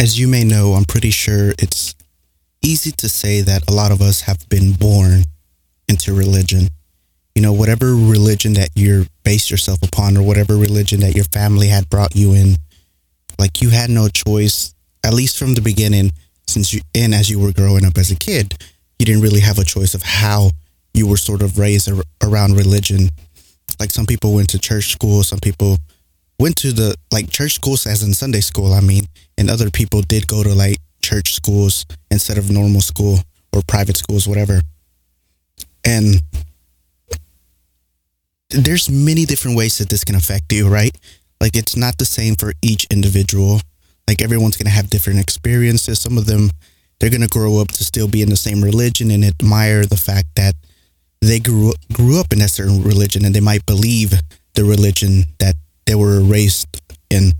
as you may know, I'm pretty sure it's easy to say that a lot of us have been born into religion. You know, whatever religion that you're based yourself upon or whatever religion that your family had brought you in, like you had no choice, at least from the beginning, since you and as you were growing up as a kid, you didn't really have a choice of how you were sort of raised ar- around religion. Like some people went to church school, some people went to the like church schools as in Sunday school, I mean, and other people did go to like church schools instead of normal school or private schools, whatever. And there's many different ways that this can affect you, right? Like it's not the same for each individual. Like everyone's going to have different experiences. Some of them they're going to grow up to still be in the same religion and admire the fact that they grew grew up in a certain religion and they might believe the religion that they were raised in.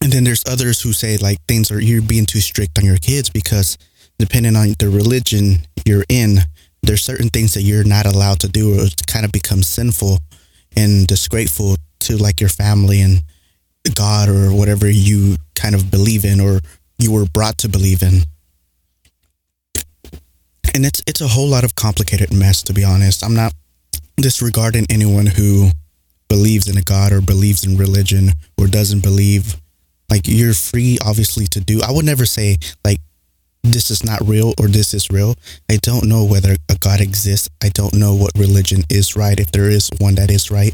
And then there's others who say like things are you're being too strict on your kids because depending on the religion you're in, there's certain things that you're not allowed to do or it kind of becomes sinful and disgraceful to like your family and God or whatever you kind of believe in or you were brought to believe in. And it's it's a whole lot of complicated mess to be honest. I'm not disregarding anyone who believes in a God or believes in religion or doesn't believe. Like you're free obviously to do. I would never say like this is not real or this is real. I don't know whether a God exists. I don't know what religion is right, if there is one that is right,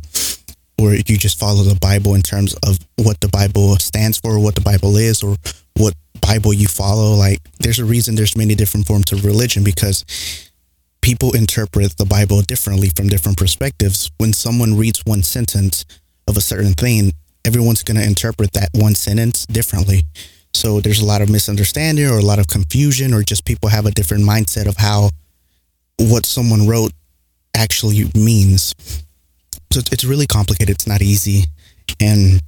or you just follow the Bible in terms of what the Bible stands for, what the Bible is, or what Bible you follow. Like, there's a reason there's many different forms of religion because people interpret the Bible differently from different perspectives. When someone reads one sentence of a certain thing, everyone's going to interpret that one sentence differently. So there's a lot of misunderstanding or a lot of confusion, or just people have a different mindset of how what someone wrote actually means. So it's really complicated. It's not easy. And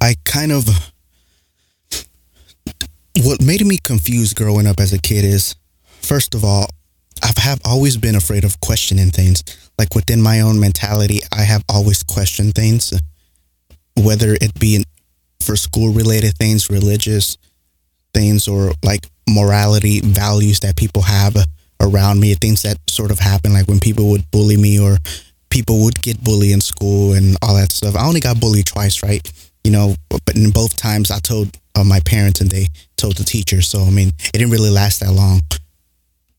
I kind of, what made me confused growing up as a kid is, first of all, I have always been afraid of questioning things. Like within my own mentality, I have always questioned things, whether it be for school related things, religious things, or like morality values that people have around me, things that sort of happen, like when people would bully me or people would get bullied in school and all that stuff. I only got bullied twice, right? You know, but in both times I told uh, my parents and they told the teacher. So, I mean, it didn't really last that long.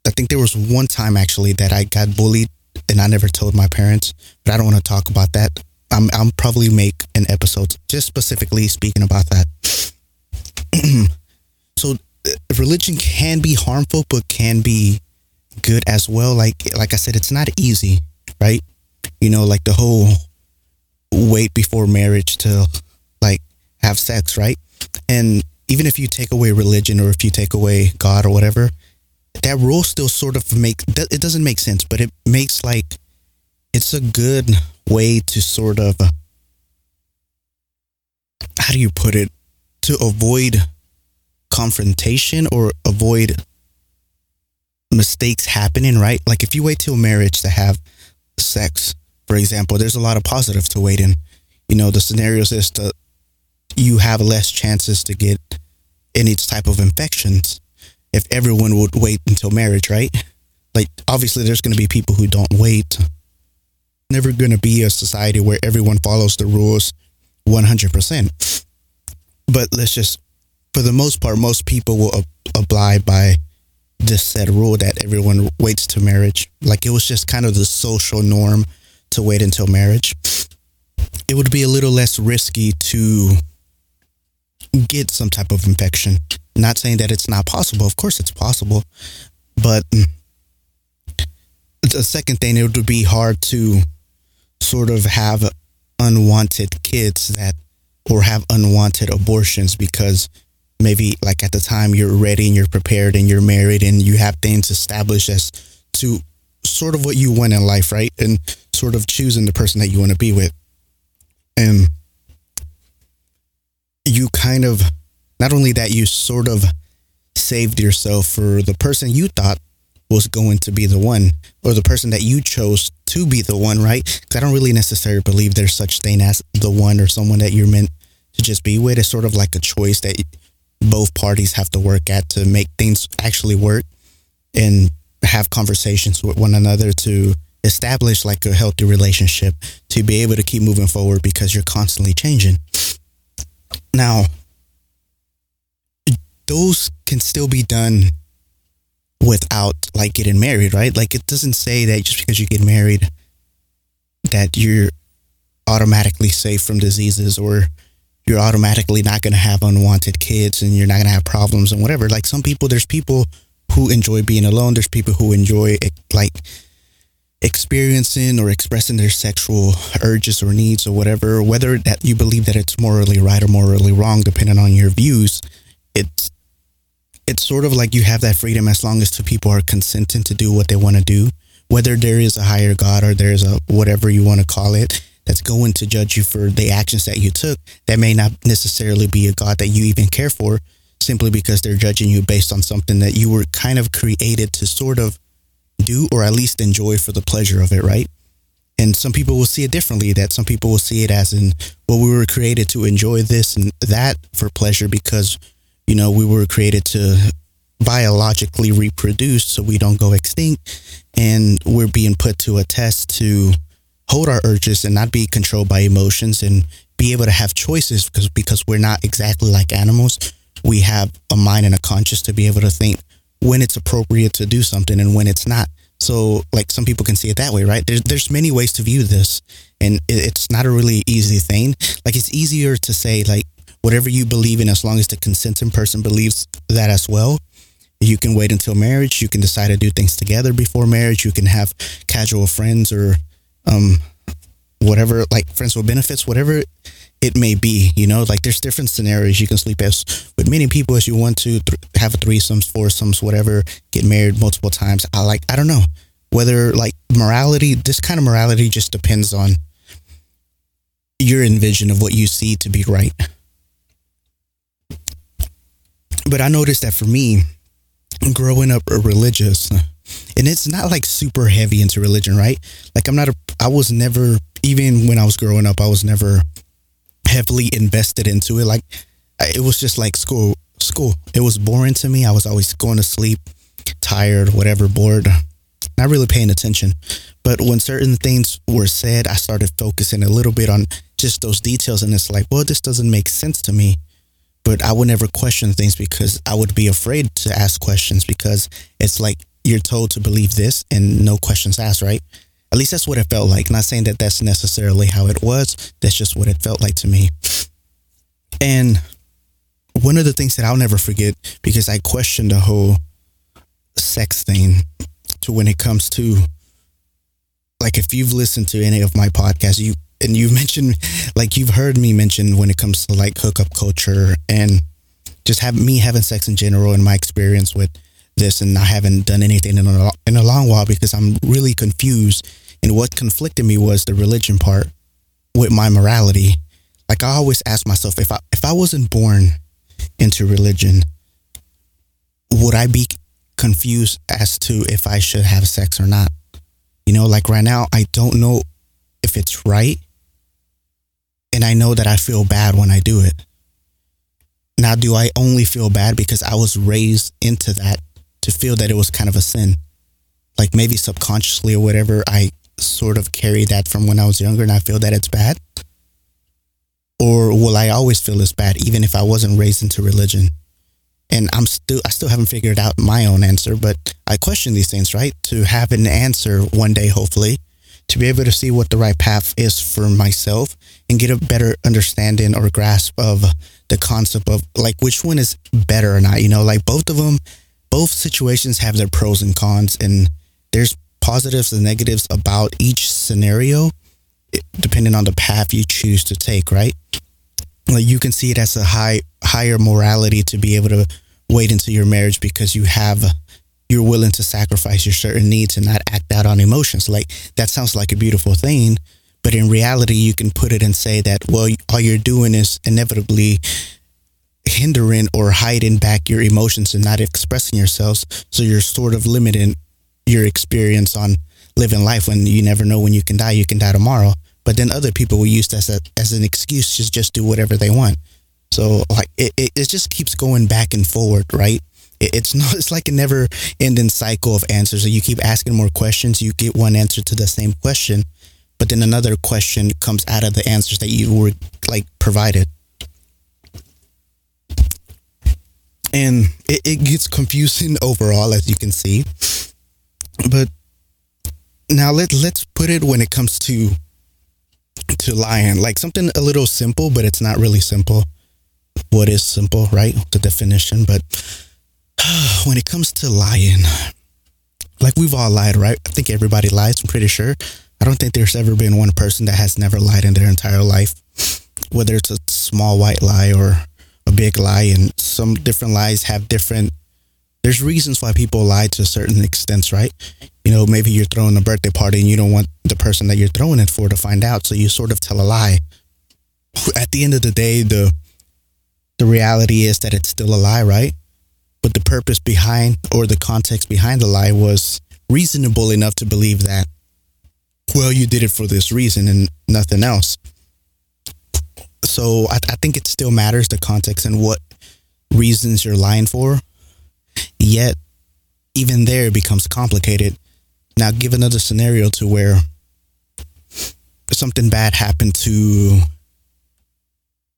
I think there was one time actually that I got bullied and I never told my parents, but I don't want to talk about that. I'm I'm probably make an episode just specifically speaking about that. so uh, religion can be harmful, but can be good as well. Like like I said, it's not easy, right? You know, like the whole wait before marriage to like have sex, right? And even if you take away religion or if you take away God or whatever, that rule still sort of make it doesn't make sense, but it makes like it's a good way to sort of uh, how do you put it? To avoid confrontation or avoid mistakes happening right? Like if you wait till marriage to have sex for example there's a lot of positives to waiting. You know the scenarios is that you have less chances to get any type of infections if everyone would wait until marriage right like obviously there's going to be people who don't wait never going to be a society where everyone follows the rules 100%. But let's just, for the most part, most people will ab- abide by this set rule that everyone waits to marriage. Like it was just kind of the social norm to wait until marriage. It would be a little less risky to get some type of infection. Not saying that it's not possible. Of course, it's possible. But mm, the second thing, it would be hard to sort of have unwanted kids that or have unwanted abortions because maybe like at the time you're ready and you're prepared and you're married and you have things established as to sort of what you want in life, right? And sort of choosing the person that you want to be with. And you kind of not only that you sort of saved yourself for the person you thought was going to be the one or the person that you chose to be the one, right? Because I don't really necessarily believe there's such thing as the one or someone that you're meant to just be with. It's sort of like a choice that both parties have to work at to make things actually work and have conversations with one another to establish like a healthy relationship to be able to keep moving forward because you're constantly changing. Now, those can still be done without like getting married, right? Like it doesn't say that just because you get married that you're automatically safe from diseases or you're automatically not going to have unwanted kids and you're not going to have problems and whatever. Like some people, there's people who enjoy being alone. There's people who enjoy eh, like experiencing or expressing their sexual urges or needs or whatever, whether that you believe that it's morally right or morally wrong, depending on your views, it's sort of like you have that freedom as long as two people are consenting to do what they want to do, whether there is a higher God or there's a whatever you want to call it that's going to judge you for the actions that you took that may not necessarily be a God that you even care for simply because they're judging you based on something that you were kind of created to sort of do or at least enjoy for the pleasure of it, right? And some people will see it differently. That some people will see it as in, well, we were created to enjoy this and that for pleasure because, you know, we were created to biologically reproduce so we don't go extinct. And we're being put to a test to hold our urges and not be controlled by emotions and be able to have choices because because we're not exactly like animals. We have a mind and a conscience to be able to think when it's appropriate to do something and when it's not. So, like some people can see it that way, right? There's there's many ways to view this, and it's not a really easy thing. Like it's easier to say like whatever you believe in, as long as the consenting person believes that as well. You can wait until marriage. You can decide to do things together before marriage. You can have casual friends or um, whatever, like friends with benefits, whatever it may be. You know, like there's different scenarios. You can sleep as with many people as you want to, th- have a threesomes, foursomes, whatever. Get married multiple times. I like. I don't know whether like morality. This kind of morality just depends on your envision of what you see to be right. But I noticed that for me, growing up uh, religious, and it's not like super heavy into religion, right? Like I'm not a. I was never even when I was growing up. I was never heavily invested into it. Like it was just like school. School. It was boring to me. I was always going to sleep, tired, whatever, bored, not really paying attention. But when certain things were said, I started focusing a little bit on just those details, and it's like, well, this doesn't make sense to me. But I would never question things because I would be afraid to ask questions because it's like you're told to believe this and no questions asked, right? At least that's what it felt like. Not saying that that's necessarily how it was. That's just what it felt like to me. And one of the things that I'll never forget because I questioned the whole sex thing to when it comes to like if you've listened to any of my podcasts, you and you mentioned like you've heard me mention when it comes to like hookup culture and just have me having sex in general and my experience with this and I haven't done anything in a, in a long while because I'm really confused. And what conflicted me was the religion part with my morality. Like I always ask myself, if I if I wasn't born into religion, would I be confused as to if I should have sex or not? You know, like right now, I don't know if it's right. And I know that I feel bad when I do it. Now, do I only feel bad because I was raised into that to feel that it was kind of a sin. Like maybe subconsciously or whatever, I sort of carry that from when I was younger and I feel that it's bad? Or will I always feel it's bad even if I wasn't raised into religion? And I'm still I still haven't figured out my own answer, but I question these things, right? To have an answer one day hopefully, to be able to see what the right path is for myself and get a better understanding or grasp of the concept of like which one is better or not, you know, like both of them both situations have their pros and cons, and there's positives and negatives about each scenario, depending on the path you choose to take. Right? Like you can see it as a high higher morality to be able to wait until your marriage because you have you're willing to sacrifice your certain needs and not act out on emotions. Like that sounds like a beautiful thing, but in reality, you can put it and say that well, all you're doing is inevitably hindering or hiding back your emotions and not expressing yourselves. So you're sort of limiting your experience on living life when you never know when you can die. You can die tomorrow. But then other people will use that as, a, as an excuse to just do whatever they want. So like it, it, it just keeps going back and forward, right? It, it's not it's like a never ending cycle of answers. You keep asking more questions, you get one answer to the same question, but then another question comes out of the answers that you were like provided. And it, it gets confusing overall as you can see. But now let let's put it when it comes to to lying, like something a little simple, but it's not really simple. What is simple, right? The definition, but when it comes to lying, like we've all lied, right? I think everybody lies. I'm pretty sure. I don't think there's ever been one person that has never lied in their entire life, whether it's a small white lie or a big lie. And some different lies have different. There's reasons why people lie to certain extents, right? you know, maybe you're throwing a birthday party and you don't want the person that you're throwing it for to find out, so you sort of tell a lie. At the end of the day, the the reality is that it's still a lie, right? But the purpose behind or the context behind the lie was reasonable enough to believe that well, you did it for this reason and nothing else. So I, I think it still matters the context and what reasons you're lying for. Yet, even there, it becomes complicated now, give another scenario to where something bad happened to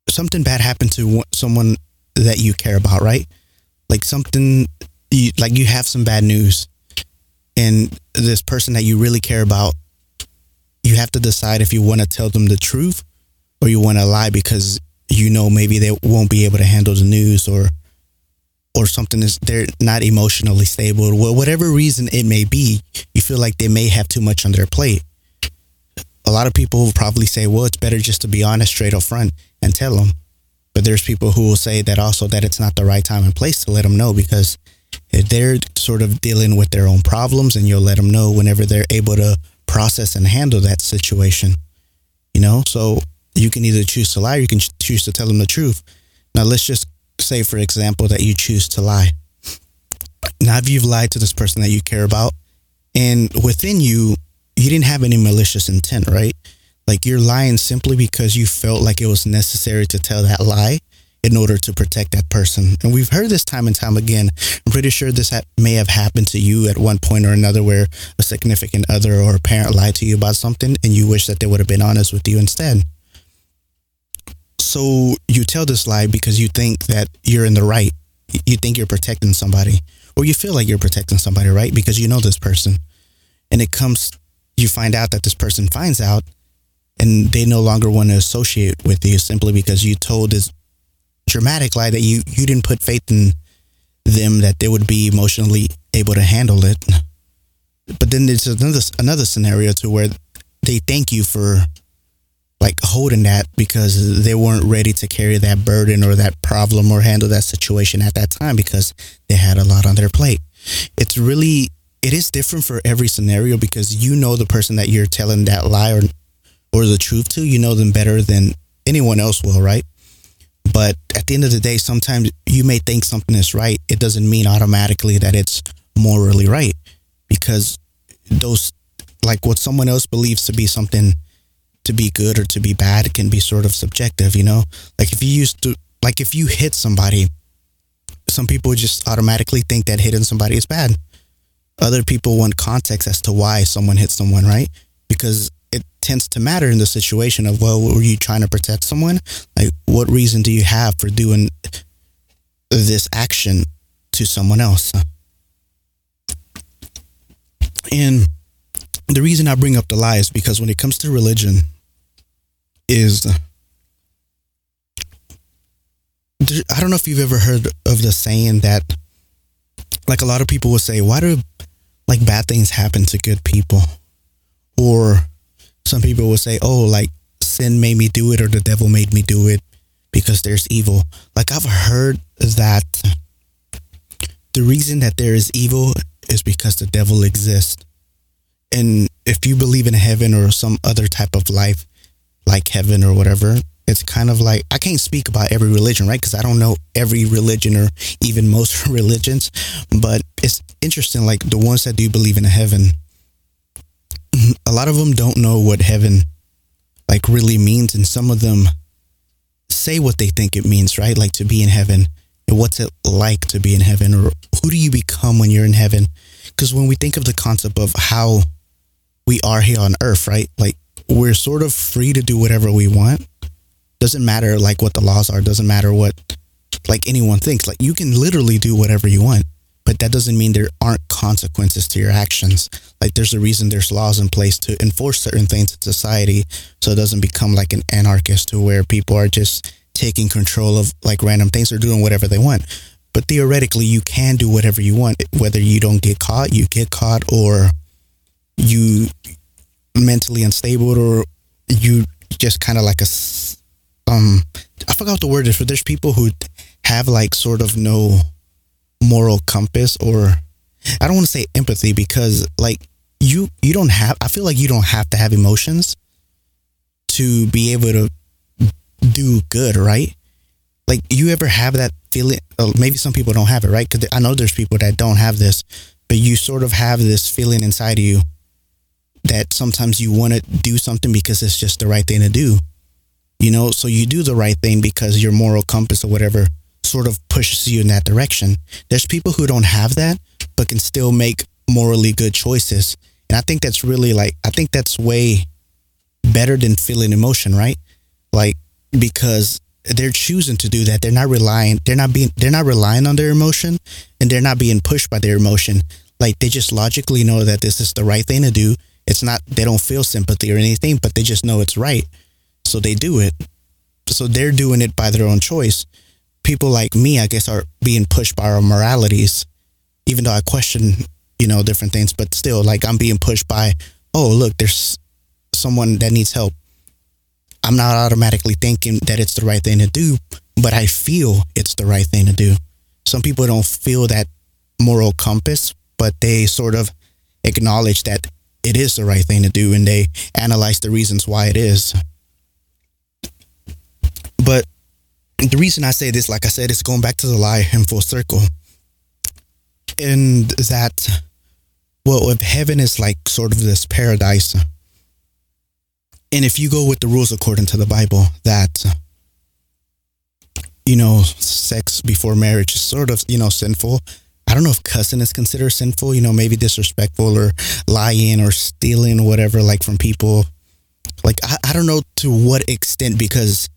something bad happened to someone that you care about, right? Like something you, like you have some bad news and this person that you really care about you have to decide if you want to tell them the truth or you want to lie because you know maybe they won't be able to handle the news or or something is they're not emotionally stable, well, whatever reason it may be, you feel like they may have too much on their plate. A lot of people will probably say, well, it's better just to be honest straight up front and tell them. But there's people who will say that also that it's not the right time and place to let them know because they're sort of dealing with their own problems and you'll let them know whenever they're able to process and handle that situation. You know, so you can either choose to lie or you can choose to tell them the truth. Now let's just say, for example, that you choose to lie. Now, if you've lied to this person that you care about, and within you, you didn't have any malicious intent, right? Like you're lying simply because you felt like it was necessary to tell that lie in order to protect that person. And we've heard this time and time again. I'm pretty sure this ha- may have happened to you at one point or another where a significant other or a parent lied to you about something and you wish that they would have been honest with you instead. So you tell this lie because you think that you're in the right. You think you're protecting somebody, or you feel like you're protecting somebody, right? Because you know this person. And it comes, you find out that this person finds out and they no longer want to associate with you simply because you told this dramatic lie that you, you didn't put faith in them that they would be emotionally able to handle it. But then there's another another scenario to where they thank you for like holding that because they weren't ready to carry that burden or that problem or handle that situation at that time because they had a lot on their plate. It's really it is different for every scenario because you know the person that you're telling that lie or or the truth to, you know them better than anyone else will, right? But at the end of the day, sometimes you may think something is right. It doesn't mean automatically that it's morally right because those like what someone else believes to be something to be good or to be bad can be sort of subjective, you know? Like if you used to like if you hit somebody, some people just automatically think that hitting somebody is bad. Other people want context as to why someone hit someone, right? Because it tends to matter in the situation of well, were you trying to protect someone? Like what reason do you have for doing this action to someone else? And the reason I bring up the lie is because when it comes to religion, is I don't know if you've ever heard of the saying that, like a lot of people will say, why do like bad things happen to good people? Or some people will say, oh, like sin made me do it or the devil made me do it because there's evil. Like I've heard that the reason that there is evil is because the devil exists. And if you believe in heaven or some other type of life like heaven or whatever, it's kind of like I can't speak about every religion, right? Because I don't know every religion or even most religions, but it's interesting. Like the ones that do believe in heaven, a lot of them don't know what heaven like really means, and some of them say what they think it means, right? Like to be in heaven. And what's it like to be in heaven? Or who do you become when you're in heaven? Because when we think of the concept of how we are here on earth, right? Like we're sort of free to do whatever we want. Doesn't matter like what the laws are, doesn't matter what like anyone thinks. Like you can literally do whatever you want, but that doesn't mean there aren't consequences to your actions. Like there's a reason there's laws in place to enforce certain things in society so it doesn't become like an anarchist to where people are just taking control of like random things or doing whatever they want. But theoretically, you can do whatever you want, whether you don't get caught, you get caught, or you mentally unstable, or you just kind of like a um. I forgot the word is, but there's people who have like sort of no moral compass, or I don't want to say empathy because like you you don't have. I feel like you don't have to have emotions to be able to do good, right? Like you ever have that feeling? Uh, maybe some people don't have it, right? Because I know there's people that don't have this, but you sort of have this feeling inside of you that sometimes you want to do something because it's just the right thing to do. You know, so you do the right thing because your moral compass or whatever sort of pushes you in that direction. There's people who don't have that, but can still make morally good choices. And I think that's really like, I think that's way better than feeling emotion, right? Like, because they're choosing to do that. They're not relying, they're not being, they're not relying on their emotion and they're not being pushed by their emotion. Like, they just logically know that this is the right thing to do. It's not, they don't feel sympathy or anything, but they just know it's right. So they do it. So they're doing it by their own choice. People like me, I guess, are being pushed by our moralities, even though I question, you know, different things, but still, like, I'm being pushed by, oh, look, there's someone that needs help I'm not automatically thinking that it's the right thing to do, but I feel it's the right thing to do. Some people don't feel that moral compass, but they sort of acknowledge that it is the right thing to do and they analyze the reasons why it is. But the reason I say this, like I said, is going back to the lie in full circle. And that, well, if heaven is like sort of this paradise, and if you go with the rules according to the Bible, that you know, sex before marriage is sort of you know sinful. I don't know if cussing is considered sinful. You know, maybe disrespectful or lying or stealing or whatever, like from people. Like I, I don't know to what extent because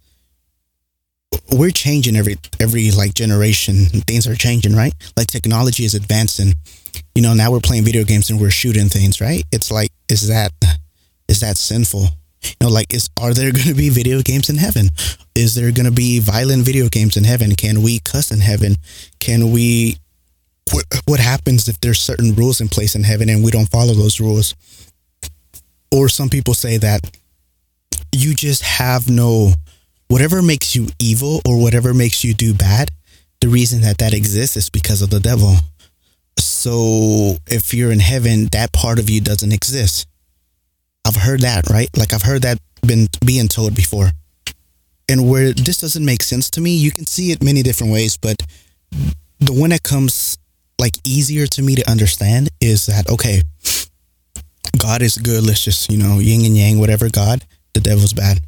we're changing every every like generation. Things are changing, right? Like technology is advancing. You know, now we're playing video games and we're shooting things, right? It's like, is that is that sinful? You know, like, is are there going to be video games in heaven? Is there going to be violent video games in heaven? Can we cuss in heaven? Can we? What what happens if there's certain rules in place in heaven and we don't follow those rules? Or some people say that you just have no whatever makes you evil or whatever makes you do bad. The reason that that exists is because of the devil. So if you're in heaven, that part of you doesn't exist. I've heard that, right? Like I've heard that been being told before. And where this doesn't make sense to me, you can see it many different ways, but the one that comes like easier to me to understand is that okay, God is good. Let's just, you know, yin and yang, whatever God, the devil's bad.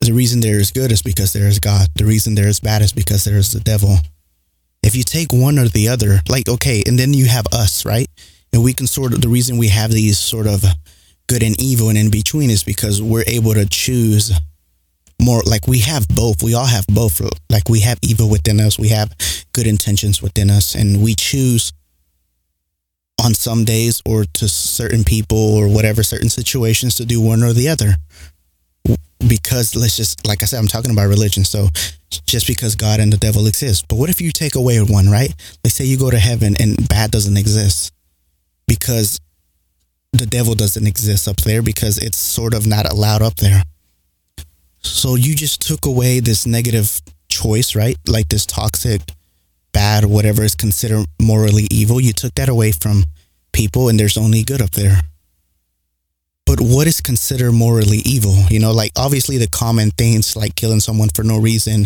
The reason there is good is because there is God. The reason there is bad is because there is the devil. If you take one or the other, like, okay, and then you have us, right? And we can sort of, the reason we have these sort of good and evil and in between is because we're able to choose more like we have both we all have both like we have evil within us we have good intentions within us and we choose on some days or to certain people or whatever certain situations to do one or the other because let's just like i said i'm talking about religion so just because god and the devil exist but what if you take away one right let's say you go to heaven and bad doesn't exist because the devil doesn't exist up there because it's sort of not allowed up there. So you just took away this negative choice, right? Like this toxic, bad, whatever is considered morally evil. You took that away from people and there's only good up there. But what is considered morally evil? You know, like obviously the common things like killing someone for no reason,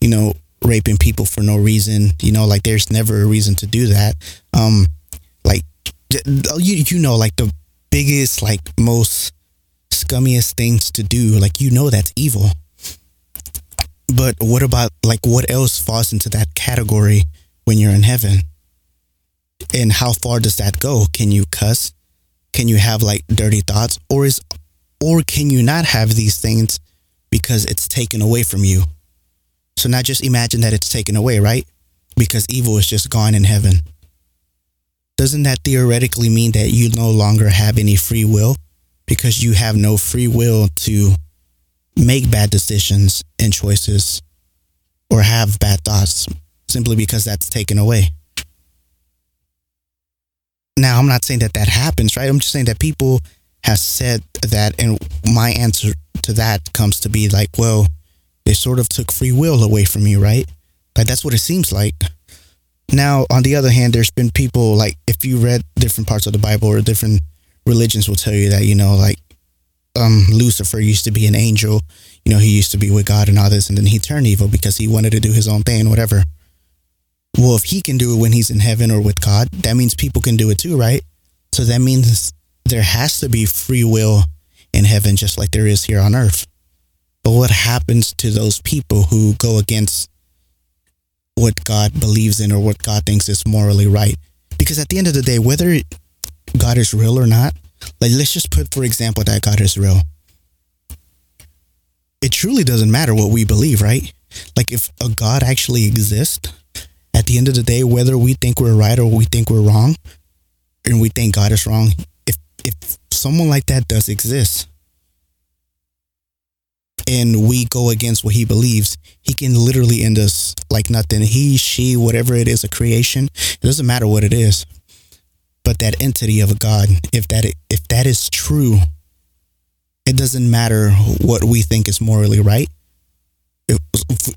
you know, raping people for no reason, you know, like there's never a reason to do that. Um, like you you know like the biggest like most scummiest things to do like you know that's evil But what about like what else falls into that category when you're in heaven? And how far does that go? Can you cuss? Can you have like dirty thoughts or is or can you not have these things because it's taken away from you? So not just imagine that it's taken away, right? Because evil is just gone in heaven. Doesn't that theoretically mean that you no longer have any free will because you have no free will to make bad decisions and choices or have bad thoughts simply because that's taken away. Now, I'm not saying that that happens, right? I'm just saying that people have said that, and my answer to that comes to be like, well, they sort of took free will away from you, right? Like, that's what it seems like. Now, on the other hand, there's been people like, if you read different parts of the Bible or different religions will tell you that, you know, like, um, Lucifer used to be an angel, you know, he used to be with God and all this, and then he turned evil because he wanted to do his own thing, whatever. Well, if he can do it when he's in heaven or with God, that means people can do it too, right? So that means there has to be free will in heaven, just like there is here on earth. But what happens to those people who go against what God believes in or what God thinks is morally right? Because at the end of the day, whether God is real or not, like let's just put, for example, that God is real. It truly doesn't matter what we believe, right? Like if a God actually exists, at the end of the day, whether we think we're right or we think we're wrong, and we think God is wrong, if if someone like that does exist, and we go against what he believes, he can literally end us like nothing. He, she, whatever it is, a creation. It doesn't matter what it is, but that entity of a God, if that if that is true, it doesn't matter what we think is morally right. If,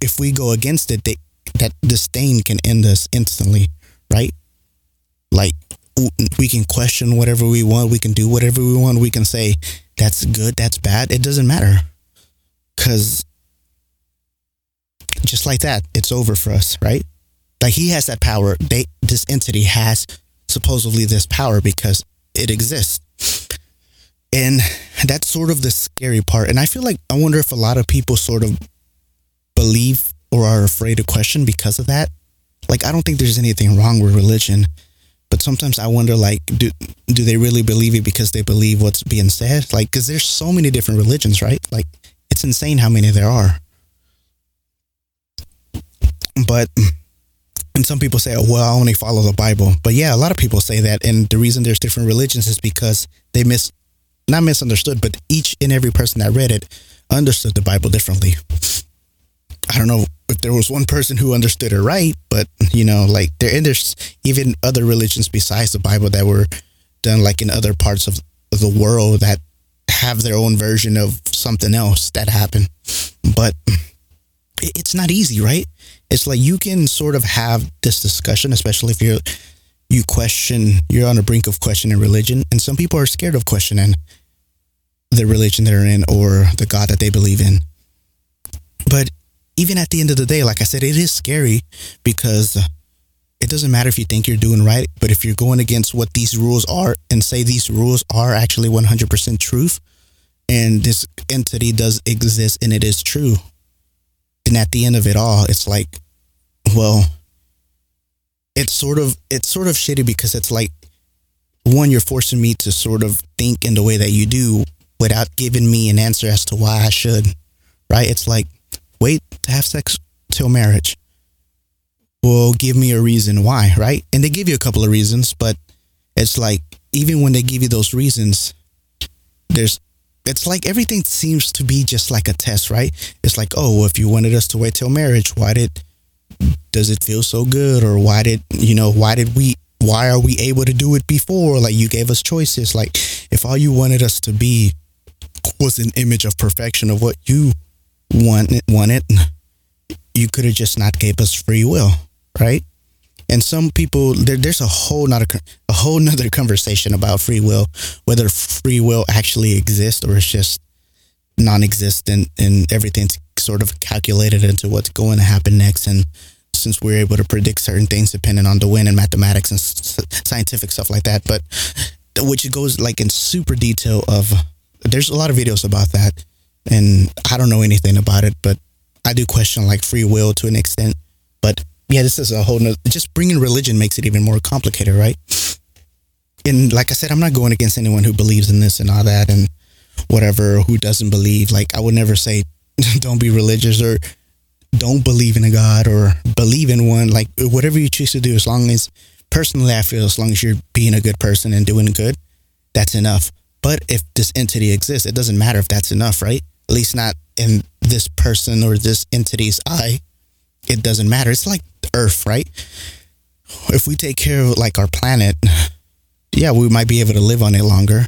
if we go against it, they, that disdain can end us instantly, right? Like we can question whatever we want, we can do whatever we want, we can say that's good, that's bad. It doesn't matter because just like that, it's over for us, right? Like he has that power. They this entity has supposedly this power because it exists. And that's sort of the scary part. And I feel like I wonder if a lot of people sort of believe or are afraid to question because of that. Like I don't think there's anything wrong with religion, but sometimes I wonder like do do they really believe it because they believe what's being said? Like cuz there's so many different religions, right? Like it's insane how many there are. But and some people say, oh, well, I only follow the Bible. But yeah, a lot of people say that. And the reason there's different religions is because they miss, not misunderstood, but each and every person that read it understood the Bible differently. I don't know if there was one person who understood it right, but you know, like there and there's even other religions besides the Bible that were done like in other parts of the world that have their own version of something else that happened. But it's not easy, right? It's like you can sort of have this discussion, especially if you're you question you're on the brink of questioning religion, and some people are scared of questioning the religion they're in or the God that they believe in. But even at the end of the day, like I said, it is scary because it doesn't matter if you think you're doing right, but if you're going against what these rules are and say these rules are actually 100% truth and this entity does exist and it is true, then at the end of it all, it's like, well, it's sort of it's sort of shitty because it's like one, you're forcing me to sort of think in the way that you do without giving me an answer as to why I should. Right? It's like wait to have sex till marriage will give me a reason why, right? And they give you a couple of reasons, but it's like even when they give you those reasons, there's it's like everything seems to be just like a test, right? It's like, oh, well, if you wanted us to wait till marriage, why did does it feel so good or why did, you know, why did we why are we able to do it before? Like you gave us choices. Like if all you wanted us to be was an image of perfection of what you wanted it. you could have just not gave us free will right? And some people, there, there's a whole not a, a whole nother conversation about free will, whether free will actually exists or it's just non-existent and everything's sort of calculated into what's going to happen next. And since we're able to predict certain things depending on the wind and mathematics and scientific stuff like that, but which goes like in super detail of, there's a lot of videos about that. And I don't know anything about it, but I do question like free will to an extent, but yeah, this is a whole nother, just bringing religion makes it even more complicated, right? And like I said, I'm not going against anyone who believes in this and all that and whatever, who doesn't believe. Like, I would never say don't be religious or don't believe in a God or believe in one. Like, whatever you choose to do, as long as, personally, I feel as long as you're being a good person and doing good, that's enough. But if this entity exists, it doesn't matter if that's enough, right? At least not in this person or this entity's eye. It doesn't matter. It's like Earth, right? If we take care of like our planet, yeah, we might be able to live on it longer.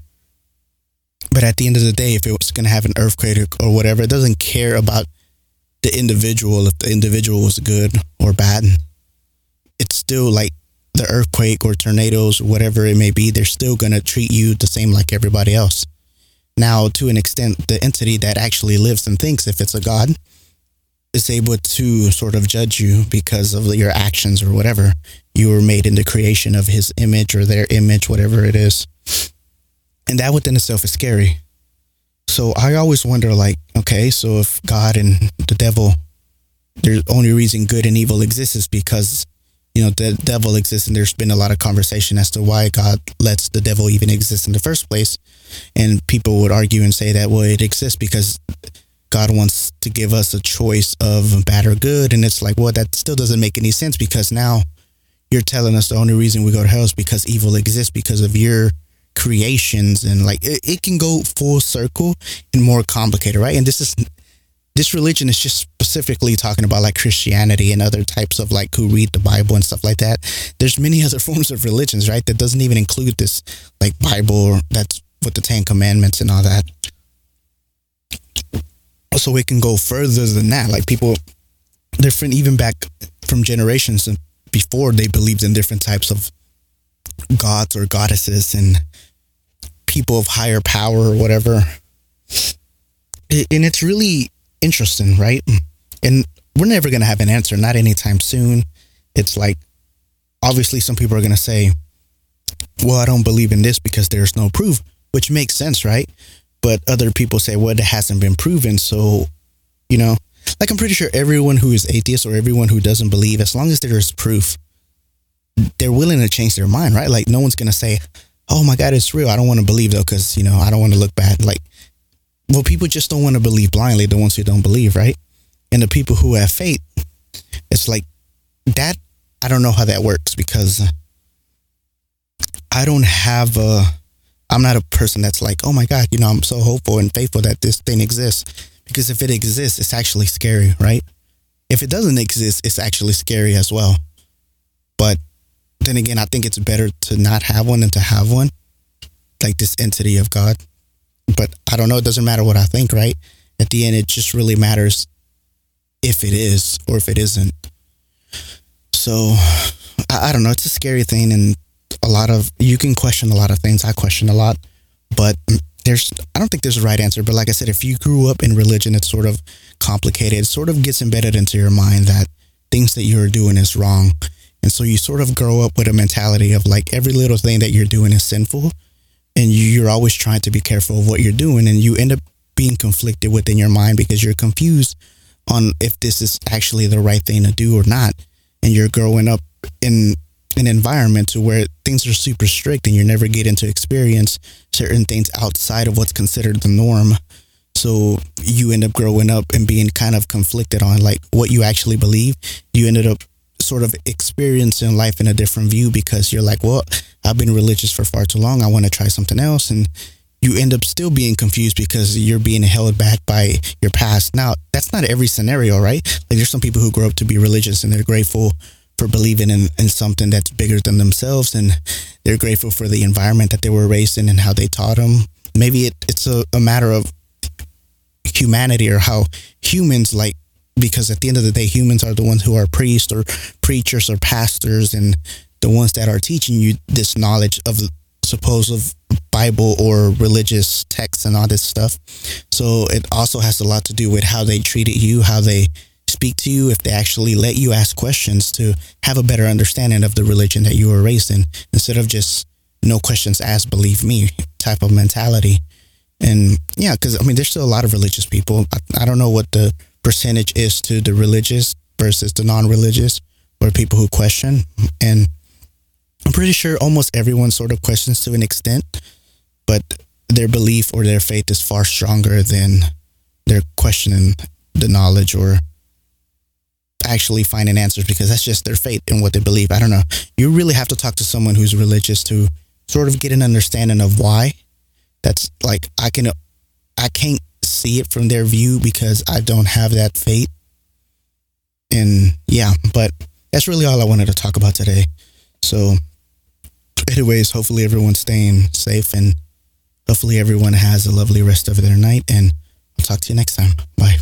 But at the end of the day, if it was going to have an earthquake or whatever, it doesn't care about the individual, if the individual was good or bad. It's still like the earthquake or tornadoes, whatever it may be, they're still going to treat you the same like everybody else. Now, to an extent, the entity that actually lives and thinks, if it's a God, is able to sort of judge you because of your actions or whatever. You were made in the creation of his image or their image, whatever it is. And that within itself is scary. So I always wonder, like, okay, so if God and the devil, the only reason good and evil exists is because you know, the devil exists, and there's been a lot of conversation as to why God lets the devil even exist in the first place. And people would argue and say that, well, it exists because God wants to give us a choice of bad or good. And it's like, well, that still doesn't make any sense because now you're telling us the only reason we go to hell is because evil exists because of your creations. And like, it, it can go full circle and more complicated, right? And this is this religion is just specifically talking about like Christianity and other types of like who read the Bible and stuff like that. There's many other forms of religions, right? That doesn't even include this like Bible that's with the Ten Commandments and all that. So it can go further than that. Like people different even back from generations before they believed in different types of gods or goddesses and people of higher power or whatever. And it's really interesting, right? And we're never going to have an answer, not anytime soon. It's like, obviously, some people are going to say, well, I don't believe in this because there's no proof, which makes sense, right? But other people say, well, it hasn't been proven. So, you know, like I'm pretty sure everyone who is atheist or everyone who doesn't believe, as long as there is proof, they're willing to change their mind, right? Like, no one's going to say, oh my God, it's real. I don't want to believe though, because, you know, I don't want to look bad. Like, well, people just don't want to believe blindly, the ones who don't believe, right? And the people who have faith, it's like that. I don't know how that works because I don't have a, I'm not a person that's like, oh my God, you know, I'm so hopeful and faithful that this thing exists. Because if it exists, it's actually scary, right? If it doesn't exist, it's actually scary as well. But then again, I think it's better to not have one than to have one, like this entity of God but I don't know. It doesn't matter what I think, right? At the end, it just really matters if it is or if it isn't. So I, I don't know. It's a scary thing, and a lot of you can question a lot of things. I question a lot, but there's I don't think there's a right answer. But like I said, if you grew up in religion, it's sort of complicated. It sort of gets embedded into your mind that things that you're doing is wrong. And so you sort of grow up with a mentality of like every little thing that you're doing is sinful and you're always trying to be careful of what you're doing and you end up being conflicted within your mind because you're confused on if this is actually the right thing to do or not and you're growing up in an environment to where things are super strict and you're never getting to experience certain things outside of what's considered the norm so you end up growing up and being kind of conflicted on like what you actually believe you ended up sort of experiencing life in a different view because you're like well I've been religious for far too long. I want to try something else. And you end up still being confused because you're being held back by your past. Now, that's not every scenario, right? Like there's some people who grow up to be religious and they're grateful for believing in, in something that's bigger than themselves and they're grateful for the environment that they were raised in and how they taught them. Maybe it, it's a, a matter of humanity or how humans like because at the end of the day humans are the ones who are priests or preachers or pastors and the ones that are teaching you this knowledge of supposed Bible or religious texts and all this stuff. So it also has a lot to do with how they treated you, how they speak to you, if they actually let you ask questions to have a better understanding of the religion that you were raised in, instead of just no questions asked, believe me type of mentality. And yeah, because I mean, there's still a lot of religious people. I, I don't know what the percentage is to the religious versus the non-religious or people who question and i'm pretty sure almost everyone sort of questions to an extent but their belief or their faith is far stronger than their questioning the knowledge or actually finding answers because that's just their faith and what they believe. I don't know. You really have to talk to someone who's religious to sort of get an understanding of why. That's like I can I can't see it from their view because I don't have that faith. And yeah, but that's really all I wanted to talk about today. So anyways, hopefully everyone's staying safe and hopefully everyone has a lovely rest of their night and I'll talk to you next time. Bye.